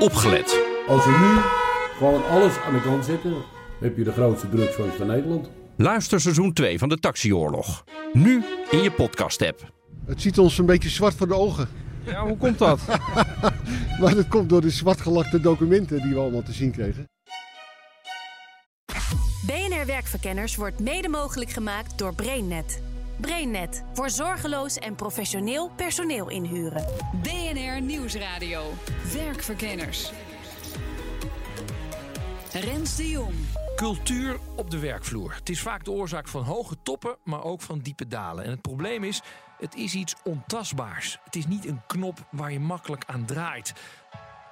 opgelet. Als we nu gewoon alles aan de kant zetten, heb je de grootste drugsfans van Nederland. Luister seizoen 2 van de Taxioorlog. Nu in je podcast-app. Het ziet ons een beetje zwart voor de ogen. Ja, hoe komt dat? Maar dat komt door de zwartgelakte documenten die we allemaal te zien kregen. BNR Werkverkenners wordt mede mogelijk gemaakt door BrainNet. BrainNet voor zorgeloos en professioneel personeel inhuren. BNR Nieuwsradio. Werkverkenners. Rens de Jong. Cultuur op de werkvloer. Het is vaak de oorzaak van hoge toppen, maar ook van diepe dalen. En het probleem is, het is iets ontastbaars. Het is niet een knop waar je makkelijk aan draait.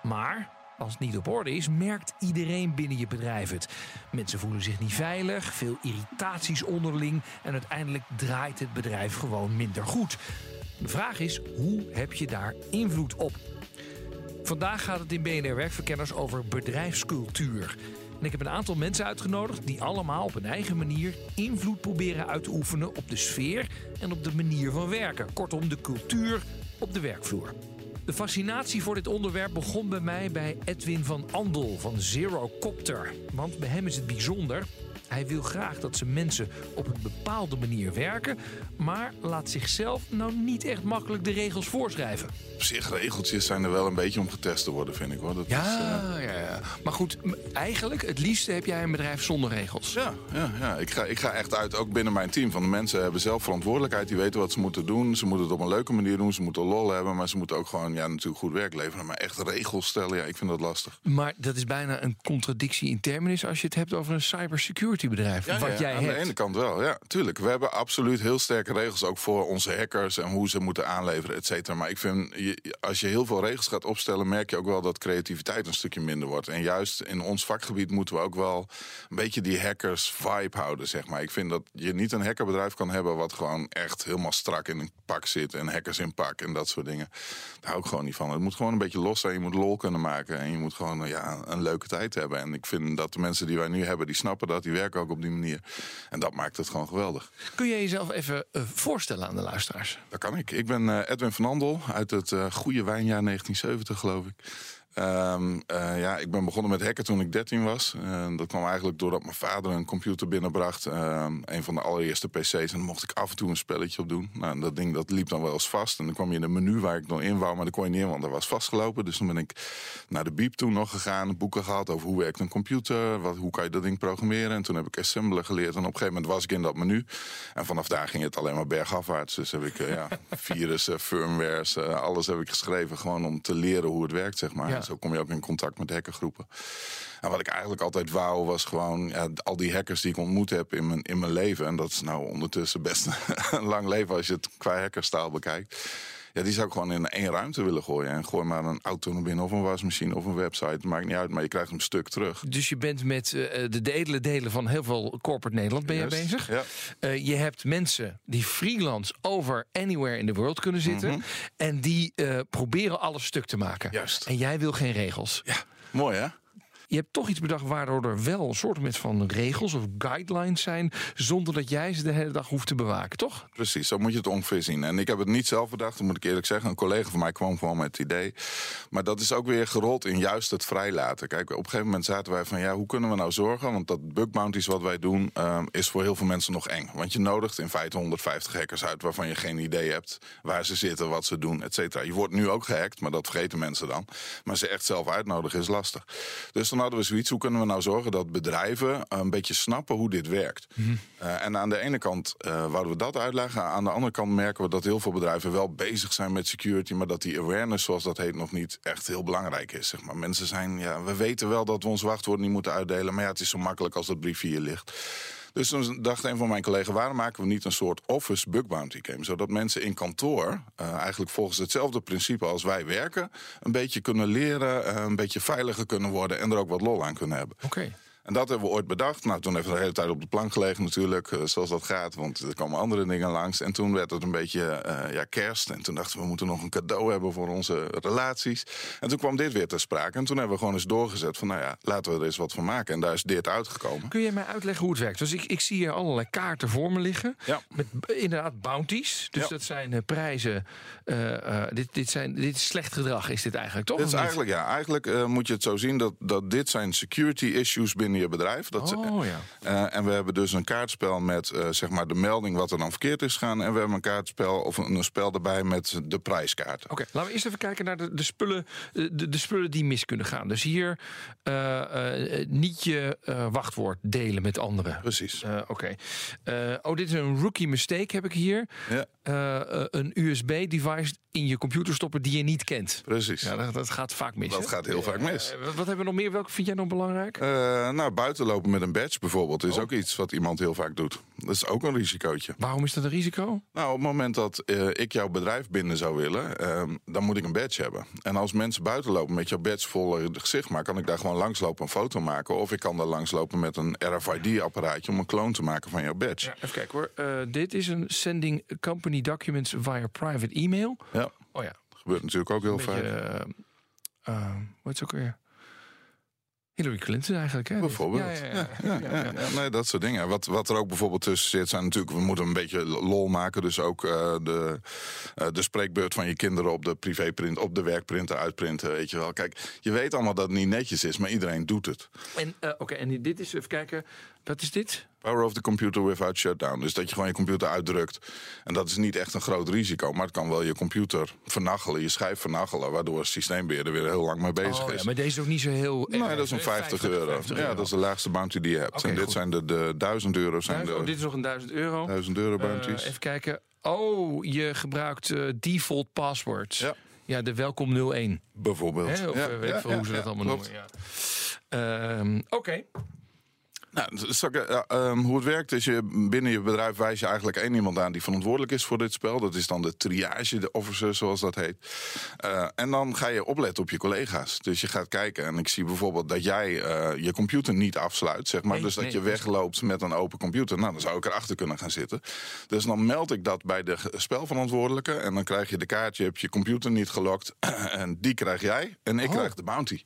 Maar als het niet op orde is, merkt iedereen binnen je bedrijf het. Mensen voelen zich niet veilig, veel irritaties onderling en uiteindelijk draait het bedrijf gewoon minder goed. De vraag is, hoe heb je daar invloed op? Vandaag gaat het in BNR Werkverkenners over bedrijfscultuur. En ik heb een aantal mensen uitgenodigd die allemaal op een eigen manier invloed proberen uit te oefenen op de sfeer en op de manier van werken. Kortom, de cultuur op de werkvloer. De fascinatie voor dit onderwerp begon bij mij bij Edwin van Andel van Zero Copter. Want bij hem is het bijzonder. Hij wil graag dat zijn mensen op een bepaalde manier werken, maar laat zichzelf nou niet echt makkelijk de regels voorschrijven. Op zich, regeltjes zijn er wel een beetje om getest te worden, vind ik hoor. Dat is, Ja, eh, ja, ja. Maar goed, eigenlijk het liefste heb jij een bedrijf zonder regels. ja, ja, ja. Ik, ga, ik ga echt uit, ook binnen mijn team. Van de mensen hebben zelf verantwoordelijkheid. Die weten wat ze moeten doen. Ze moeten het op een leuke manier doen. Ze moeten lol hebben. Maar ze moeten ook gewoon ja, natuurlijk goed werk leveren. Maar echt regels stellen, ja, ik vind dat lastig. Maar dat is bijna een contradictie in terminis als je het hebt over een cybersecurity bedrijf. Ja, wat ja, jij aan hebt. de ene kant wel, ja, tuurlijk. We hebben absoluut heel sterke regels ook voor onze hackers en hoe ze moeten aanleveren, et cetera. Maar ik vind, als je heel veel regels gaat opstellen, merk je ook wel dat creativiteit een stukje minder wordt. En juist in ons vakgebied moeten we ook wel een beetje die hackers vibe houden, zeg maar. Ik vind dat je niet een hackerbedrijf kan hebben wat gewoon echt helemaal strak in een pak zit en hackers in pak en dat soort dingen. Daar gewoon niet van. Het moet gewoon een beetje los zijn. Je moet lol kunnen maken en je moet gewoon ja, een leuke tijd hebben. En ik vind dat de mensen die wij nu hebben, die snappen dat, die werken ook op die manier. En dat maakt het gewoon geweldig. Kun je jezelf even eh, voorstellen aan de luisteraars? Dat kan ik. Ik ben eh, Edwin van Andel uit het eh, goede wijnjaar 1970, geloof ik. Ehm, eh, ja, ik ben begonnen met hacken toen ik 13 was. Eh, dat kwam eigenlijk doordat mijn vader een computer binnenbracht. Ehm, een van de allereerste PC's. En daar mocht ik af en toe een spelletje op doen. Nou, en dat ding dat liep dan wel eens vast. En dan kwam je in een menu waar ik dan in wou, maar dan kon je niet in, want dat was vastgelopen. Dus dan ben ik naar de Biep toen nog gegaan, boeken gehad over hoe werkt een computer, wat, hoe kan je dat ding programmeren. En toen heb ik assembler geleerd. En op een gegeven moment was ik in dat menu. En vanaf daar ging het alleen maar bergafwaarts. Dus heb ik eh, ja, virussen, firmwares, eh, alles heb ik geschreven. Gewoon om te leren hoe het werkt, zeg maar. Ja. Zo kom je ook in contact met hackergroepen. En wat ik eigenlijk altijd wou, was gewoon ja, al die hackers die ik ontmoet heb in mijn, in mijn leven. En dat is nou ondertussen best een lang leven als je het qua hackerstaal bekijkt. Ja, die zou ik gewoon in één ruimte willen gooien. En gooi maar een auto naar binnen of een wasmachine of een website. Maakt niet uit, maar je krijgt hem stuk terug. Dus je bent met eh, de edele delen van heel veel corporate Nederland ben je bezig. Ja. Eh, je hebt mensen die freelance over anywhere in the world kunnen zitten. En die eh, proberen alles stuk te maken. Mhm. Juist. En jij wil geen regels. Ja, mooi hè? Je hebt toch iets bedacht waardoor er wel een soort van regels of guidelines zijn. Zonder dat jij ze de hele dag hoeft te bewaken, toch? Precies, zo moet je het ongeveer zien. En ik heb het niet zelf bedacht, dat moet ik eerlijk zeggen. Een collega van mij kwam gewoon met het idee. Maar dat is ook weer gerold in juist het vrijlaten. Kijk, op een gegeven moment zaten wij van... ja, hoe kunnen we nou zorgen? Want dat bug bounties wat wij doen... ehm, is voor heel veel mensen nog eng. Want je nodigt in feite 150 hackers uit... waarvan je geen idee hebt waar ze zitten, wat ze doen, et cetera. Je wordt nu ook gehackt, maar dat vergeten mensen dan. Maar ze echt zelf uitnodigen is lastig. Dus dan hadden we zoiets, hoe kunnen we nou zorgen... dat bedrijven een beetje snappen hoe dit werkt? Eh, en aan de ene kant eh wouden we dat uitleggen. Aan de andere kant merken we dat heel veel bedrijven wel bezig zijn met security, maar dat die awareness, zoals dat heet, nog niet echt heel belangrijk is. Zeg maar. Mensen zijn, ja, we weten wel dat we ons wachtwoord niet moeten uitdelen, maar ja, het is zo makkelijk als dat briefje hier ligt. Dus toen dacht een van mijn collega's, waarom maken we niet een soort office bug bounty game? Zodat mensen in kantoor, eh, eigenlijk volgens hetzelfde principe als wij werken, een beetje kunnen leren, eh, een beetje veiliger kunnen worden en er ook wat lol aan kunnen hebben. Oké. En dat hebben we ooit bedacht. Nou, toen heeft het de hele tijd op de plank gelegen natuurlijk, eh, zoals dat gaat. Want er komen andere dingen langs. En toen werd het een beetje eh, ja, kerst. En toen dachten we, we moeten nog een cadeau hebben voor onze relaties. En toen kwam dit weer ter sprake. En toen hebben we gewoon eens doorgezet van, nou ja, laten we er eens wat van maken. En daar is dit uitgekomen. Kun je mij uitleggen hoe het werkt? Dus ik, ik zie hier allerlei kaarten voor me liggen. Ja. Met b- inderdaad bounties. Dus Ja. dat zijn eh, prijzen. eh, eh, dit, dit, zijn, dit is slecht gedrag, is dit eigenlijk toch? Dit is eigenlijk, ja, eigenlijk eh, moet je het zo zien dat, dat dit zijn security issues binnen je bedrijf. Dat Oh ja. Eh, en we hebben dus een kaartspel met eh, zeg maar de melding wat er dan verkeerd is gegaan. En we hebben een kaartspel of een, een spel erbij met de prijskaarten. Oké, laten we eerst even kijken naar de, de, spullen, eh, de, de spullen die mis kunnen gaan. Dus hier niet je wachtwoord delen met anderen. Precies. Oké. Oh, dit is een rookie mistake heb ik hier. Ja, een USB-device in je computer stoppen die je niet kent. precies. Ja, dat, dat gaat vaak mis. Dat gaat heel vaak mis. Wat, hebben we nog meer? Welke vind jij nog belangrijk? Nou, buiten lopen met een badge bijvoorbeeld is ook iets wat iemand heel vaak doet. Dat is ook een risicootje. Waarom is dat een risico? Nou, op het moment dat eh, ik jouw bedrijf binnen zou willen, ehm, dan moet ik een badge hebben. En als mensen buiten lopen met jouw badge vol in het gezicht, maar kan ik daar gewoon langslopen een foto maken. Of ik kan daar langslopen met een RFID-apparaatje om een kloon te maken van jouw badge. Ja, even kijken hoor. Eh, dit is een sending company documents via private email. Ja, Oh ja, gebeurt natuurlijk ook heel vaak. eh, eh, wat is ook weer? Hillary Clinton eigenlijk, hè? Bijvoorbeeld. Ja, ja, ja. Ja, ja, ja, ja. Nee, dat soort dingen. Wat, wat er ook bijvoorbeeld tussen zit, zijn natuurlijk, we moeten een beetje lol maken. Dus ook eh, de, eh, de spreekbeurt van je kinderen op de privéprint, op de werkprinter uitprinten. Weet je wel. Kijk, je weet allemaal dat het niet netjes is, maar iedereen doet het. En, eh, Oké, en dit is, even kijken, wat is dit? Power of the computer without shutdown. Dus dat je gewoon je computer uitdrukt. En dat is niet echt een groot risico, maar het kan wel je computer vernachelen, je schijf vernachelen, waardoor het systeembeheerder weer heel lang mee bezig Oh, is. ja, maar deze is ook niet zo heel... Nee, erg, dat is een hè? 50, euro. Ja, dat is de laagste bounty die je hebt. En dit goed. zijn de, de 1000 euro zijn Duizend- oh, dit is nog een 1000 euro. 1000 euro Eh, bounties. even kijken. Oh, je gebruikt eh, default passwords. Ja. Ja, de welkom 01. Bijvoorbeeld. Hè? Of Ja, eh, weet ja, hoe ze dat allemaal noemen. Ja. Ehm, Oké. Nou, eh, ehm, hoe het werkt is, je, binnen je bedrijf wijs je eigenlijk één iemand aan die verantwoordelijk is voor dit spel. Dat is dan de triage de officer, zoals dat heet. Eh, en dan ga je opletten op je collega's. Dus je gaat kijken en ik zie bijvoorbeeld dat jij eh, je computer niet afsluit, zeg maar. Nee, dus dat nee, je wegloopt met een open computer. Nou, dan zou ik erachter kunnen gaan zitten. Dus dan meld ik dat bij de spelverantwoordelijke. En dan krijg je de kaart, je hebt je computer niet gelokt. en die krijg jij en ik Oh. krijg de bounty.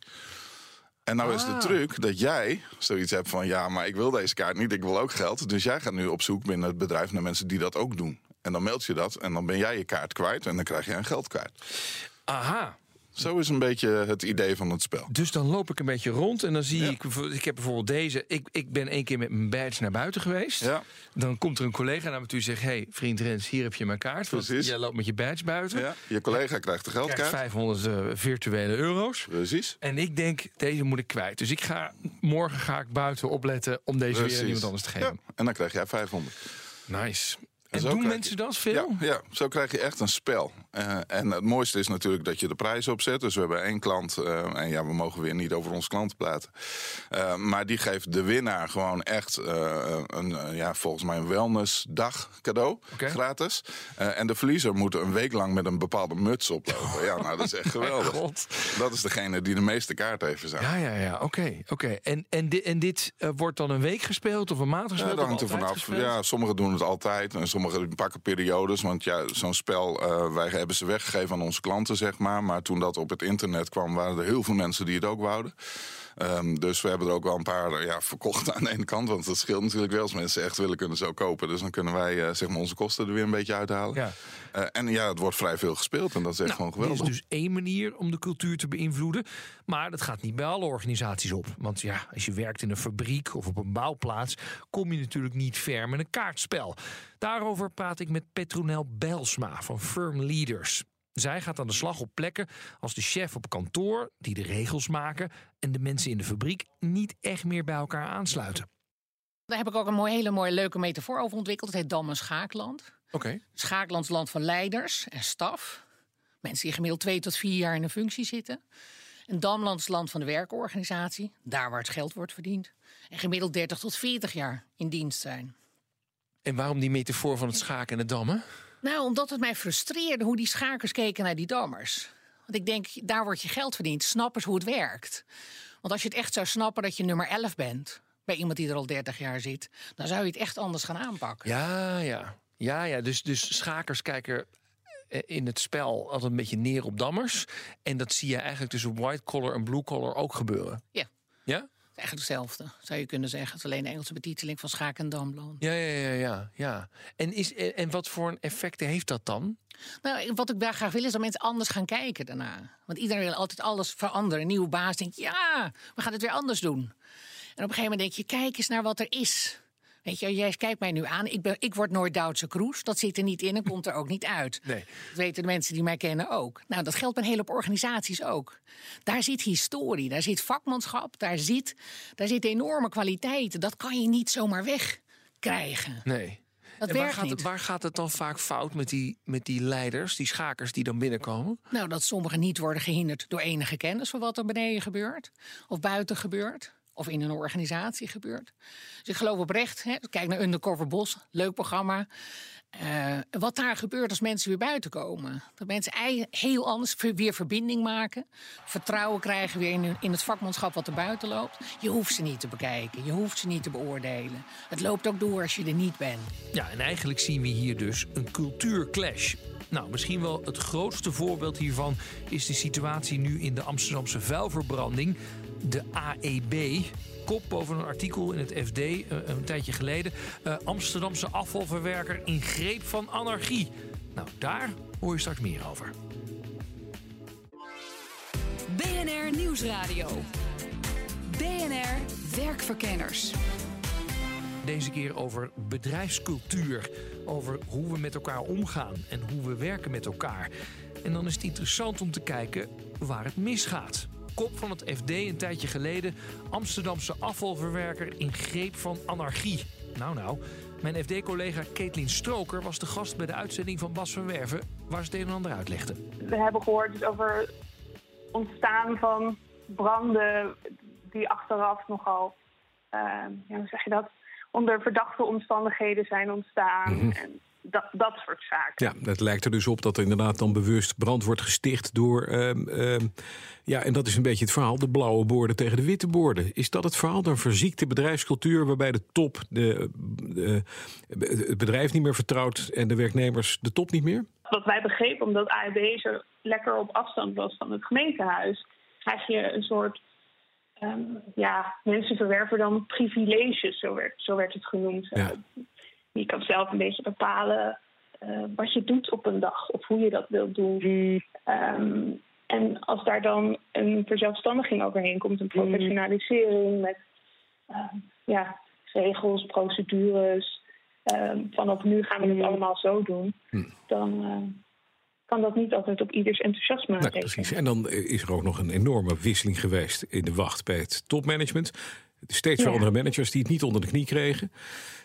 En nou is de Ah. truc dat jij zoiets hebt van... ja, maar ik wil deze kaart niet, ik wil ook geld. Dus jij gaat nu op zoek binnen het bedrijf naar mensen die dat ook doen. En dan meld je dat en dan ben jij je kaart kwijt... en dan krijg je een geldkaart. Aha. Zo is een beetje het idee van het spel. Dus dan loop ik een beetje rond en dan zie Ja. ik... Ik heb bijvoorbeeld deze. Ik, ik ben één keer met mijn badge naar buiten geweest. Ja. Dan komt er een collega naar me toe en zegt... hey, vriend Rens, hier heb je mijn kaart. Want Precies. Jij loopt met je badge buiten. Ja, je collega krijgt de Krijgt geldkaart. 500 eh, virtuele euro's. Precies. En ik denk, deze moet ik kwijt. Dus ik ga, morgen ga ik buiten opletten om deze weer aan iemand anders te Ja, geven. en dan krijg jij 500. Nice. En doen mensen je- dat veel? Ja, ja, zo krijg je echt een spel. Eh, en het mooiste is natuurlijk dat je de prijs opzet. Dus we hebben één klant, eh, en ja, we mogen weer niet over onze klant praten. Eh, maar die geeft de winnaar gewoon echt een, ja, volgens mij een wellnessdag cadeau. Gratis. En de verliezer moet een week lang met een bepaalde muts oplopen. ja, nou, dat is echt geweldig. God. Dat is degene die de meeste kaarten heeft verzameld. Ja, ja, ja. Oké, oké. En, en, di- en dit wordt dan een week gespeeld of een maand Ja, gespeeld? dat of hangt er vanaf. Ja, sommigen doen het altijd en sommigen pakken periodes. Want ja, zo'n spel, wij hebben ze weggegeven aan onze klanten, zeg maar. Maar toen dat op het internet kwam, waren er heel veel mensen die het ook wouden. Ehm, dus we hebben er ook wel een paar ja, verkocht aan de ene kant. Want dat scheelt natuurlijk wel. Als mensen echt willen, kunnen ook kopen. Dus dan kunnen wij eh, zeg maar onze kosten er weer een beetje uithalen. Ja. Eh, en ja, het wordt vrij veel gespeeld. En dat is echt gewoon Nou, dit geweldig. is dus één manier om de cultuur te beïnvloeden. Maar dat gaat niet bij alle organisaties op. Want ja, als je werkt in een fabriek of op een bouwplaats... kom je natuurlijk niet ver met een kaartspel. Daarover praat ik met Petronel Belsma van Firm Leaders. Zij gaat aan de slag op plekken als de chef op kantoor... die de regels maken en de mensen in de fabriek... niet echt meer bij elkaar aansluiten. Daar heb ik ook een mooi, hele mooie leuke metafoor over ontwikkeld. Het heet Dam en Schaakland. Oké. Schaakland is land van leiders en staf. Mensen die gemiddeld twee tot vier jaar in een functie zitten. En Damland is land van de werkorganisatie. Daar waar het geld wordt verdiend. En gemiddeld 30 tot 40 jaar in dienst zijn. En waarom die metafoor van het schaken en het dammen? Nou, omdat het mij frustreerde hoe die schakers keken naar die dammers. Want ik denk, daar wordt je geld verdiend. Snap eens hoe het werkt. Want als je het echt zou snappen dat je nummer 11 bent... bij iemand die er al 30 jaar zit, dan zou je het echt anders gaan aanpakken. Ja, ja. Ja, ja. Dus, dus schakers kijken eh, in het spel altijd een beetje neer op dammers. En dat zie je eigenlijk tussen white collar en blue collar ook gebeuren. Ja. Ja? Eigenlijk hetzelfde, zou je kunnen zeggen. Het is alleen de Engelse betiteling van schaak en damloon. Ja, ja, ja, ja. ja. En, is, eh, en wat voor een effecten heeft dat dan? Nou, wat ik daar graag wil is dat mensen anders gaan kijken daarna. Want iedereen wil altijd alles veranderen. Een nieuwe baas denkt, ja, we gaan het weer anders doen. En op een gegeven moment denk je, kijk eens naar wat er is. Weet je, jij kijkt mij nu aan. Ik, ben, ik word nooit Duitse Kroes. Dat zit er niet in en komt er ook niet uit. Nee. Dat weten de mensen die mij kennen ook. Nou, dat geldt bij een hele hoop organisaties ook. Daar zit historie, daar zit vakmanschap, daar zit, daar zitten enorme kwaliteiten. Dat kan je niet zomaar wegkrijgen. Nee. Dat en waar werkt gaat, niet. het, waar gaat het dan vaak fout met die, met die leiders, die schakers die dan binnenkomen? Nou, dat sommigen niet worden gehinderd door enige kennis van wat er beneden gebeurt. Of buiten gebeurt. Of in een organisatie gebeurt. Dus ik geloof oprecht, hè, kijk naar Undercover Bos, leuk programma. Eh, wat daar gebeurt als mensen weer buiten komen. Dat mensen heel anders weer verbinding maken. Vertrouwen krijgen weer in, in het vakmanschap wat er buiten loopt. Je hoeft ze niet te bekijken, je hoeft ze niet te beoordelen. Het loopt ook door als je er niet bent. Ja, en eigenlijk zien we hier dus een cultuurclash. Nou, misschien wel het grootste voorbeeld hiervan is de situatie nu in de Amsterdamse vuilverbranding. De AEB. Kop boven een artikel in het FD eh, een tijdje geleden. Eh, Amsterdamse afvalverwerker in greep van anarchie. Nou, daar hoor je straks meer over. BNR Nieuwsradio. BNR Werkverkenners. Deze keer over bedrijfscultuur. Over hoe we met elkaar omgaan en hoe we werken met elkaar. En dan is het interessant om te kijken waar het misgaat. Kop van het FD een tijdje geleden. Amsterdamse afvalverwerker in greep van anarchie. Nou nou, mijn FD-collega Caitlin Stroker was de gast bij de uitzending van Bas van Werven... waar ze het een en ander uitlegde. we hebben gehoord dus over ontstaan van branden die achteraf nogal, eh, ja, hoe zeg je dat, onder verdachte omstandigheden zijn ontstaan. En dat, dat soort zaken. Ja, het lijkt er dus op dat er inderdaad dan bewust brand wordt gesticht door... ehm, ehm, ja, en dat is een beetje het verhaal, de blauwe borden tegen de witte borden. Is dat het verhaal, een verziekte bedrijfscultuur... waarbij de top de, de- het bedrijf niet meer vertrouwt... en de werknemers de top niet meer? Wat wij begrepen, omdat AEB zo lekker op afstand was van het gemeentehuis, krijg je een soort. Ehm, ja, mensen verwerven dan privileges, zo werd, zo werd het genoemd. Ja. Eh, je kan zelf een beetje bepalen eh, wat je doet op een dag of hoe je dat wilt doen. Ehm, en als daar dan een verzelfstandiging overheen komt, een professionalisering met ehm, ja, regels, procedures. ehm, vanaf nu gaan we het allemaal zo doen. Dan eh, kan dat niet altijd op ieders enthousiasme Nou, rekenen. precies. En dan is er ook nog een enorme wisseling geweest in de wacht bij het topmanagement. Steeds Ja. veranderde managers die het niet onder de knie kregen.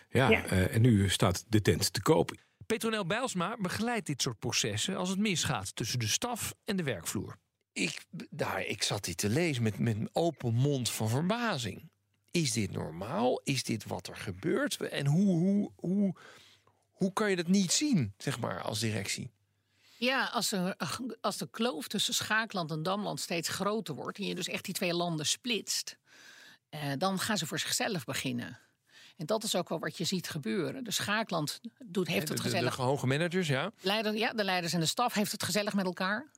Ja, Ja. eh, en nu staat de tent te koop. Petronel Bijlsma begeleidt dit soort processen als het misgaat tussen de staf en de werkvloer. Ik, daar, ik zat dit te lezen met, met een open mond van verbazing. Is dit normaal? Is dit wat er gebeurt? En hoe, hoe, hoe, hoe kan je dat niet zien, zeg maar, als directie? Ja, als, er, als de kloof tussen Schaakland en Damland steeds groter wordt... en je dus echt die twee landen splitst... eh, dan gaan ze voor zichzelf beginnen. En dat is ook wel wat je ziet gebeuren. De Schaakland doet, heeft de, het de- gezellig... de hoge managers, ja. Leider, ja, de leiders en de staf heeft het gezellig met elkaar.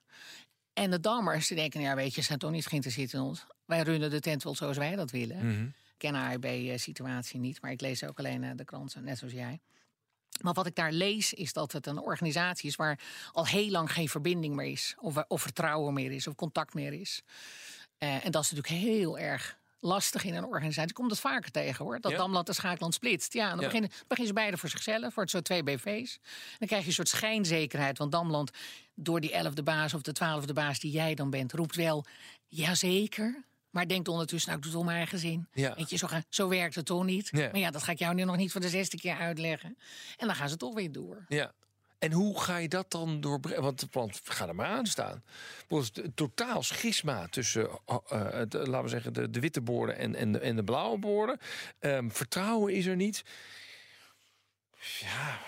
En de dammers die denken, ja weet je, ze zijn toch niet geïnteresseerd in ons. Wij runnen de tent wel zoals wij dat willen. Mhm. Ik ken de AIB-situatie niet, maar ik lees ook alleen eh, de kranten, net zoals jij. Maar wat ik daar lees, is dat het een organisatie is waar al heel lang geen verbinding meer is. Of, of vertrouwen meer is, of contact meer is. Eh, en dat is natuurlijk heel erg lastig in een organisatie. Komt het vaker tegen hoor. Dat Ja. Damland en Schaakland splitst. Ja, dan Ja. beginnen, beginnen ze beide voor zichzelf. Wordt zo twee BV's. Dan krijg je een soort schijnzekerheid. Want Damland, door die elfde baas of de twaalfde baas die jij dan bent, roept wel jazeker. Maar denkt ondertussen, nou, ik doe het om mijn eigen zin. Ja. Weet je, zo, gaan, zo werkt het toch niet? Ja. Maar ja, dat ga ik jou nu nog niet voor de zesde keer uitleggen. En dan gaan ze toch weer door. Ja. En hoe ga je dat dan doorbreken? Want, want ga er maar aan staan. Totaal schisma tussen, eh, eh, laten we zeggen, de, de witte borden en, en, de, en de blauwe borden. Ehm, vertrouwen is er niet. Ja,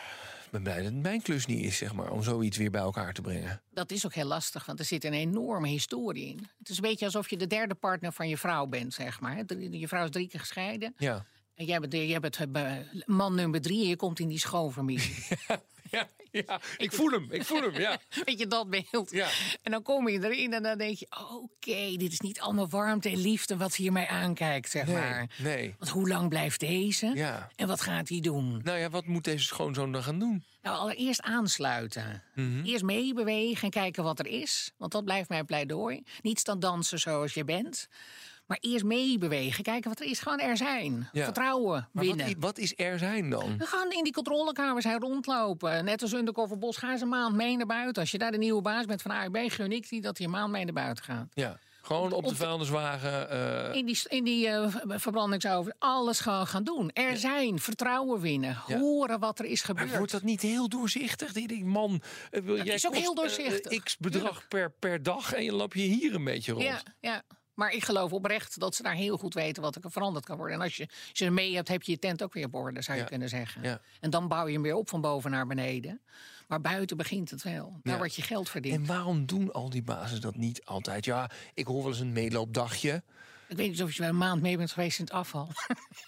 Ik ben blij dat het mijn klus niet is, zeg maar, om zoiets weer bij elkaar te brengen. Dat is ook heel lastig, want er zit een enorme historie in. Het is een beetje alsof je de derde partner van je vrouw bent, zeg maar. Je vrouw is drie keer gescheiden. Ja. En jij bent, jij bent eh, man nummer drie en je komt in die schoonfamilie. ja, ja, ik voel hem, ik voel hem, ja. Weet je, dat beeld. Ja. En dan kom je erin en dan denk je... oké, dit is niet allemaal warmte en liefde wat hier mij aankijkt, zeg Nee, maar. nee. Want hoe lang blijft deze? Ja. En wat gaat hij doen? Nou ja, wat moet deze schoonzoon dan gaan doen? Nou, allereerst aansluiten. Mhm. Eerst meebewegen en kijken wat er is. Want dat blijft mijn pleidooi. Niet staan dansen zoals je bent. Maar eerst meebewegen, kijken wat er is. Gewoon er zijn. Ja. Vertrouwen Maar winnen. wat, wat is er zijn dan? We gaan in die controlekamer zijn rondlopen. Net als Undercover Bos, ga eens een maand mee naar buiten. Als je daar de nieuwe baas bent van AIB, gun ik die dat hij een maand mee naar buiten gaat. Ja, gewoon op de vuilniswagen. eh, In die, in die eh, verbrandingsoven, alles gaan, gaan doen. Er zijn, vertrouwen winnen, horen wat er is maar gebeurd. wordt dat niet heel doorzichtig? Die man, wil- jij is ook kost, heel doorzichtig. x bedrag per, per dag en je loop je hier een beetje rond. Ja, ja. Maar ik geloof oprecht dat ze daar heel goed weten wat er veranderd kan worden. En als je, er mee hebt, heb je je tent ook weer op orde, zou je Ja. kunnen zeggen. Ja. En dan bouw je hem weer op van boven naar beneden. Maar buiten begint het wel. Daar Ja. wordt je geld verdiend. En waarom doen al die bazen dat niet altijd? Ja, ik hoor wel eens een meeloopdagje. Ik weet niet of je wel een maand mee bent geweest in het afval.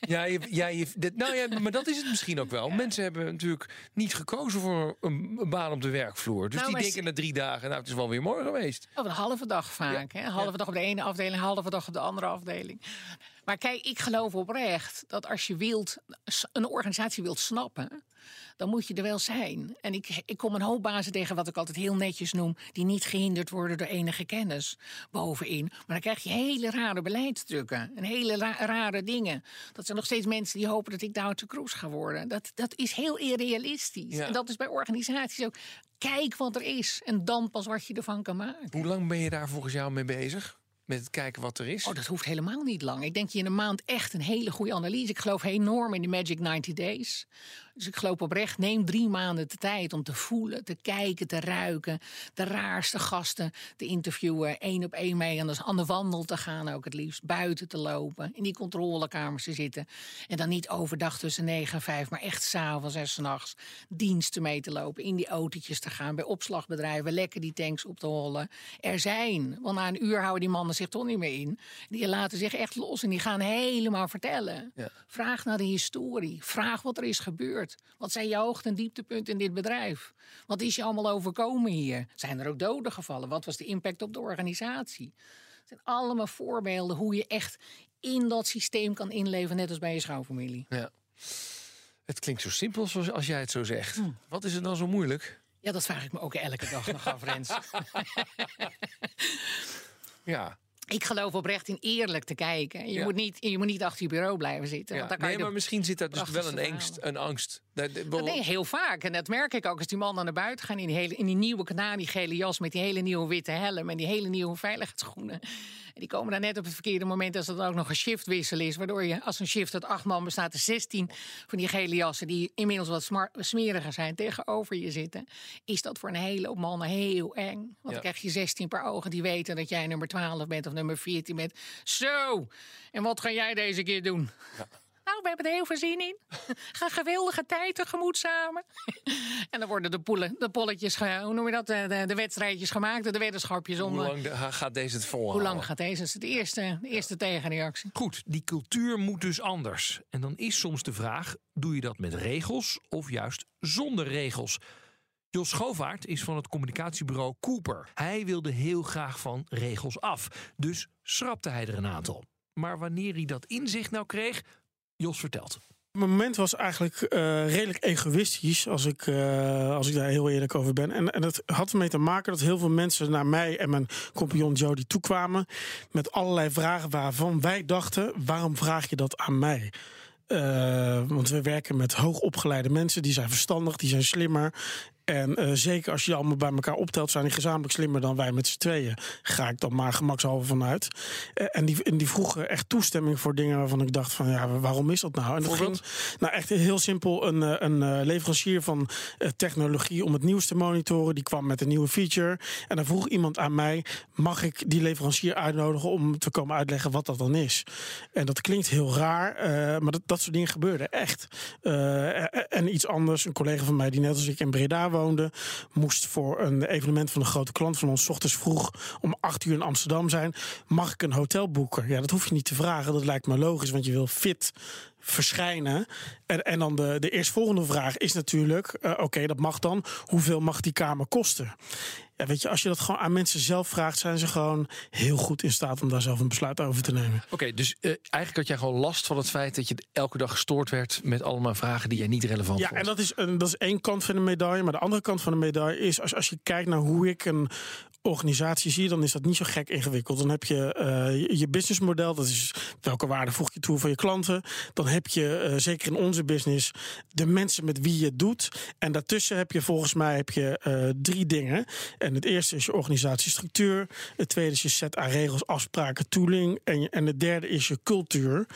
Ja, je, ja je, dit, nou ja, maar dat is het misschien ook wel. Mensen hebben natuurlijk niet gekozen voor een, een baan op de werkvloer. Dus Nou, die denken na drie dagen, nou, het is wel weer mooi geweest. Of een halve dag vaak. Hè? Een halve dag op de ene afdeling, een halve dag op de andere afdeling. Maar kijk, ik geloof oprecht dat als je wilt, een organisatie wilt snappen, dan moet je er wel zijn. En ik, ik kom een hoop bazen tegen, wat ik altijd heel netjes noem, die niet gehinderd worden door enige kennis bovenin. Maar dan krijg je hele rare beleidsstukken en hele ra- rare dingen. Dat zijn nog steeds mensen die hopen dat ik Duitse Kroes ga worden. Dat, dat is heel irrealistisch. Ja. En dat is bij organisaties ook. Kijk wat er is en dan pas wat je ervan kan maken. Hoe lang ben je daar volgens jou mee bezig? Met het kijken wat er is? Oh, dat hoeft helemaal niet lang. Ik denk je in een maand echt een hele goede analyse. Ik geloof enorm in de Magic 90 Days. Dus ik geloof oprecht, neem drie maanden de tijd om te voelen, te kijken, te ruiken. De raarste gasten te interviewen. één op één mee aan de, aan de wandel te gaan ook het liefst. Buiten te lopen, in die controlekamers te zitten. En dan niet overdag tussen negen en vijf, maar echt s'avonds en s'nachts. Diensten mee te lopen, in die autootjes te gaan. Bij opslagbedrijven lekker die tanks op te hollen. Er zijn, want na een uur houden die mannen zich toch niet meer in. Die laten zich echt los en die gaan helemaal vertellen. Ja. Vraag naar de historie. Vraag wat er is gebeurd. Wat zijn je hoogte- en dieptepunten in dit bedrijf? Wat is je allemaal overkomen hier? Zijn er ook doden gevallen? Wat was de impact op de organisatie? Het zijn allemaal voorbeelden hoe je echt in dat systeem kan inleven, net als bij je schoonfamilie. Ja. Het klinkt zo simpel zoals als jij het zo zegt. Hm. Wat is er dan zo moeilijk? Ja, dat vraag ik me ook elke dag nog af, Rens. Ja. Ik geloof oprecht in eerlijk te kijken. Je, Ja. moet, niet, je moet niet achter je bureau blijven zitten. Want dan kan Nee, je maar misschien zit daar dus wel een angst. Een angst. Dat- dat- Dat heel vaak. En dat merk ik ook als die mannen naar buiten gaan in die, hele, in die nieuwe kanarie gele jas met die hele nieuwe witte helm en die hele nieuwe veiligheidsschoenen. En die komen daar net op het verkeerde moment als dan ook nog een shiftwissel is. Waardoor je als een shift uit acht man bestaat, er 16 van die gele jassen die inmiddels wat smeriger zijn tegenover je zitten. Is dat voor een hele hoop mannen heel eng. Want Ja. dan krijg je 16 per ogen die weten dat jij nummer 12 bent of nummer 14 bent. Zo, en wat ga jij deze keer doen? We hebben er heel veel zin in. Ga geweldige tijd tegemoet samen. en dan worden de, poelen, de polletjes, ge- hoe noem je dat, de, de, de wedstrijdjes gemaakt, de weddenschapjes om. Hoe lang de- gaat deze het volhouden? hoe lang gaat deze? Dat is de eerste, de eerste tegenreactie. Goed, die cultuur moet dus anders. En dan is soms de vraag: doe je dat met regels of juist zonder regels? Jos Schovaert is van het communicatiebureau Cooper. Hij wilde heel graag van regels af, dus schrapte hij er een aantal. Maar wanneer hij dat inzicht nou kreeg, Jos vertelt. Mijn moment was eigenlijk eh, redelijk egoïstisch, als ik, eh, als ik daar heel eerlijk over ben. En, en het had ermee te maken dat heel veel mensen naar mij en mijn compagnon Jody toekwamen. met allerlei vragen waarvan wij dachten: waarom vraag je dat aan mij? Eh, want we werken met hoogopgeleide mensen, die zijn verstandig, die zijn slimmer. En eh, zeker als je allemaal bij elkaar optelt, zijn die gezamenlijk slimmer dan wij met z'n tweeën. Ga ik dan maar gemakshalve vanuit. Eh, en, die, en die vroegen echt toestemming voor dingen waarvan ik dacht van ja, waarom is dat nou? En dat ging nou echt heel simpel. Een, eh, een leverancier van technologie om het nieuws te monitoren, die kwam met een nieuwe feature. En dan vroeg iemand aan mij: mag ik die leverancier uitnodigen om te komen uitleggen wat dat dan is? En dat klinkt heel raar, maar dat, dat soort dingen gebeurden echt. En iets anders, een collega van mij die net als ik in Breda moest voor een evenement van een grote klant van ons ochtends vroeg om acht uur in Amsterdam zijn. Mag ik een hotel boeken? Ja, dat hoef je niet te vragen. Dat lijkt me logisch, want je wil fit verschijnen. En, en dan de, de eerstvolgende vraag is natuurlijk: eh, oké, dat mag dan. Hoeveel mag die kamer kosten? Ja, weet je, als je dat gewoon aan mensen zelf vraagt, zijn ze gewoon heel goed in staat om daar zelf een besluit over te nemen. Oké, dus eh, eigenlijk had jij gewoon last van het feit dat je elke dag gestoord werd met allemaal vragen die jij niet relevant Ja, vond. en dat is, een, dat is één kant van de medaille. Maar de andere kant van de medaille is, als, als je kijkt naar hoe ik een organisatie zie, dan is dat niet zo gek ingewikkeld. Dan heb je eh, je- businessmodel, dat is welke waarde voeg je toe voor je klanten. Dan heb je, eh, zeker in onze business, de mensen met wie je het doet. En daartussen heb je volgens mij heb je, eh, drie dingen. En het eerste is je organisatiestructuur. Het tweede is je set aan regels, afspraken, tooling. En, en het derde is je cultuur.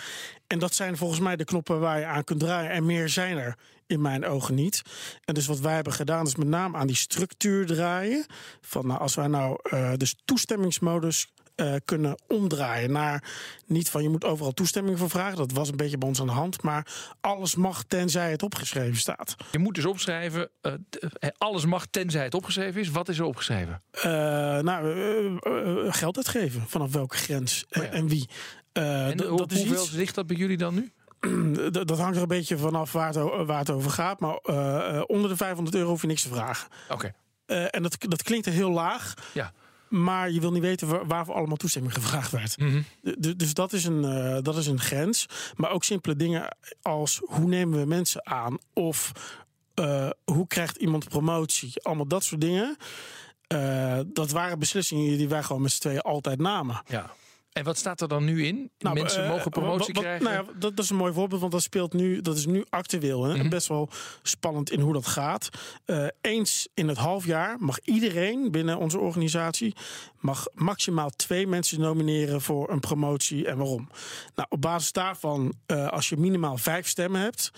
En dat zijn volgens mij de knoppen waar je aan kunt draaien. En meer zijn er in mijn ogen niet. En dus wat wij hebben gedaan is met name aan die structuur draaien. Van nou, als wij nou eh dus toestemmingsmodus eh, kunnen omdraaien naar niet van je moet overal toestemming voor vragen. Dat was een beetje bij ons aan de hand. Maar alles mag tenzij het opgeschreven staat. Je moet dus opschrijven, eh, eh, alles mag tenzij het opgeschreven is. Wat is er opgeschreven? Nou, geld uitgeven. Vanaf welke grens en, en wie. En d- hoe- dat is hoeveel iets- ligt dat bij jullie dan nu? dat dat hangt er een beetje vanaf waar het, o- waar het over gaat. Maar onder de 500 euro hoef je niks te vragen. Oké. En dat, dat klinkt heel laag. Ja. Maar je wil niet weten waar, waarvoor allemaal toestemming gevraagd werd. Mhm. Dus dat is, een, eh, dat is een grens. Maar ook simpele dingen als hoe nemen we mensen aan? Of eh, hoe krijgt iemand promotie? Allemaal dat soort dingen. Eh, dat waren beslissingen die wij gewoon met z'n tweeën altijd namen. Ja. En wat staat er dan nu in? Nou, Mensen eh, mogen promotie wat- wat- krijgen? Nou ja, dat, dat is een mooi voorbeeld, want dat speelt nu, dat is nu actueel. Hè? Mhm. Best wel spannend in hoe dat gaat. Eh, eens in het half jaar mag iedereen binnen onze organisatie mag maximaal twee mensen nomineren voor een promotie en waarom. Nou, op basis daarvan, eh, als je minimaal vijf stemmen hebt,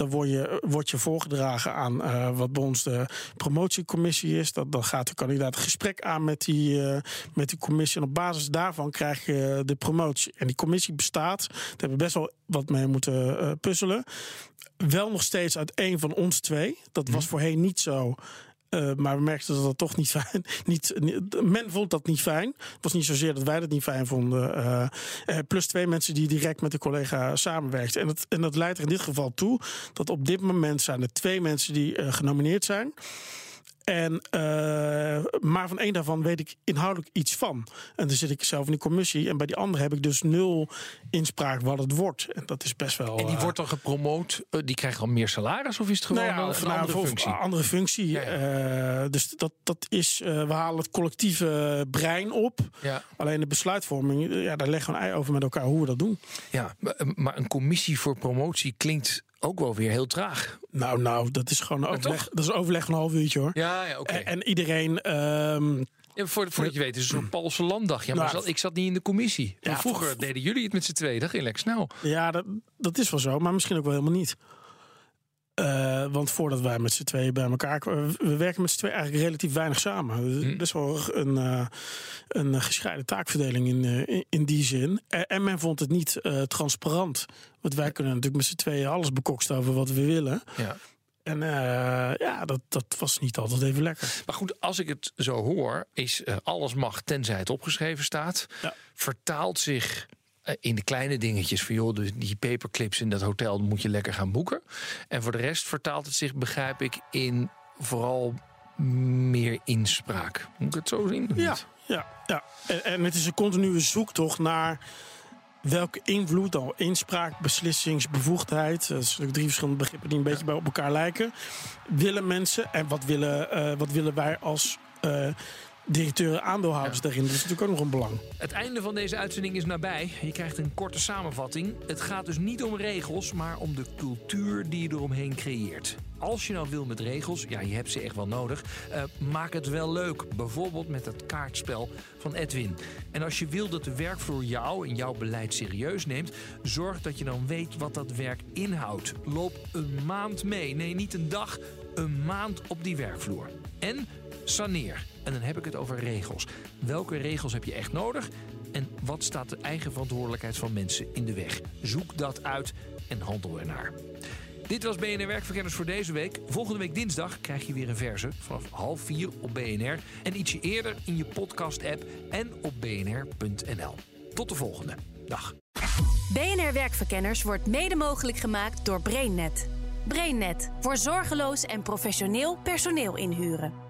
dan word je, word je voorgedragen aan eh, wat bij ons de promotiecommissie is. Dat, dan gaat de kandidaat een gesprek aan met die, eh, met die commissie. En op basis daarvan krijg je de promotie. En die commissie bestaat, daar hebben we best wel wat mee moeten eh, puzzelen. Wel nog steeds uit één van ons twee. Dat was voorheen niet zo. Eh, maar we merkten dat dat toch niet fijn. Niet, men vond dat niet fijn. Het was niet zozeer dat wij dat niet fijn vonden. eh, eh, plus twee mensen die direct met de collega samenwerkten. En dat, en dat leidt er in dit geval toe dat op dit moment zijn er twee mensen die genomineerd zijn. En, eh, maar van één daarvan weet ik inhoudelijk iets van. En dan zit ik zelf in die commissie. En bij die andere heb ik dus nul inspraak wat het wordt. En dat is best wel. En die eh, wordt dan gepromoot, eh, die krijgt dan meer salaris of is het gewoon nou ja, een, nou, andere functie? Een andere functie. Eh, dus dat, dat is, we halen het collectieve brein op. Ja. Alleen de besluitvorming, ja, daar leggen we een ei over met elkaar hoe we dat doen. Ja, maar een commissie voor promotie klinkt ook wel weer heel traag. Nou, nou, dat is gewoon overleg. Dat is overleg van een half uurtje hoor. Ja, ja oké. En, en iedereen. Ja, voor, voordat je weet, is het een soort Poolse landdag. Ja, maar Nou, zat- ik zat niet in de commissie. Ja, vroeger deden jullie het met z'n tweeën. Dat ging lekker snel. Ja, dat, dat is wel zo, maar misschien ook wel helemaal niet. Eh, want voordat wij met z'n tweeën bij elkaar kwamen, we werken met z'n tweeën eigenlijk relatief weinig samen. Is Best wel een, eh, een gescheiden taakverdeling in, eh, in, die zin. En, en men vond het niet eh, transparant. Want wij kunnen natuurlijk met z'n tweeën alles bekoksten over wat we willen. Ja. En eh, ja, dat, dat was niet altijd even lekker. Maar goed, als ik het zo hoor, is eh, alles mag tenzij het opgeschreven staat. Vertaalt zich eh, in de kleine dingetjes van joh, die paperclips in dat hotel moet je lekker gaan boeken. En voor de rest vertaalt het zich, begrijp ik, in vooral meer inspraak. Moet ik het zo zien? Ja, ja, ja. En, en het is een continue zoektocht naar welke invloed, dan inspraak, beslissings, Dat is natuurlijk drie verschillende begrippen die een beetje bij op elkaar lijken. Willen mensen en wat willen, eh, wat willen wij als eh, directeuren, aandeelhouders daarin. Dat is natuurlijk ook nog een belang. Het einde van deze uitzending is nabij. Je krijgt een korte samenvatting. Het gaat dus niet om regels, maar om de cultuur die je eromheen creëert. Als je nou wil met regels, ja, je hebt ze echt wel nodig, uh, maak het wel leuk. Bijvoorbeeld met het kaartspel van Edwin. En als je wil dat de werkvloer jou en jouw beleid serieus neemt, zorg dat je dan weet wat dat werk inhoudt. Loop een maand mee. Nee, niet een dag, een maand op die werkvloer. En saneer. En dan heb ik het over regels. Welke regels heb je echt nodig? En wat staat de eigen verantwoordelijkheid van mensen in de weg? Zoek dat uit en handel ernaar. Dit was BNR Werkverkenners voor deze week. Volgende week dinsdag krijg je weer een verse vanaf half vier op BNR. En ietsje eerder in je podcast-app en op bnr.nl. Tot de volgende. Dag. BNR Werkverkenners wordt mede mogelijk gemaakt door BrainNet. BrainNet voor zorgeloos en professioneel personeel inhuren.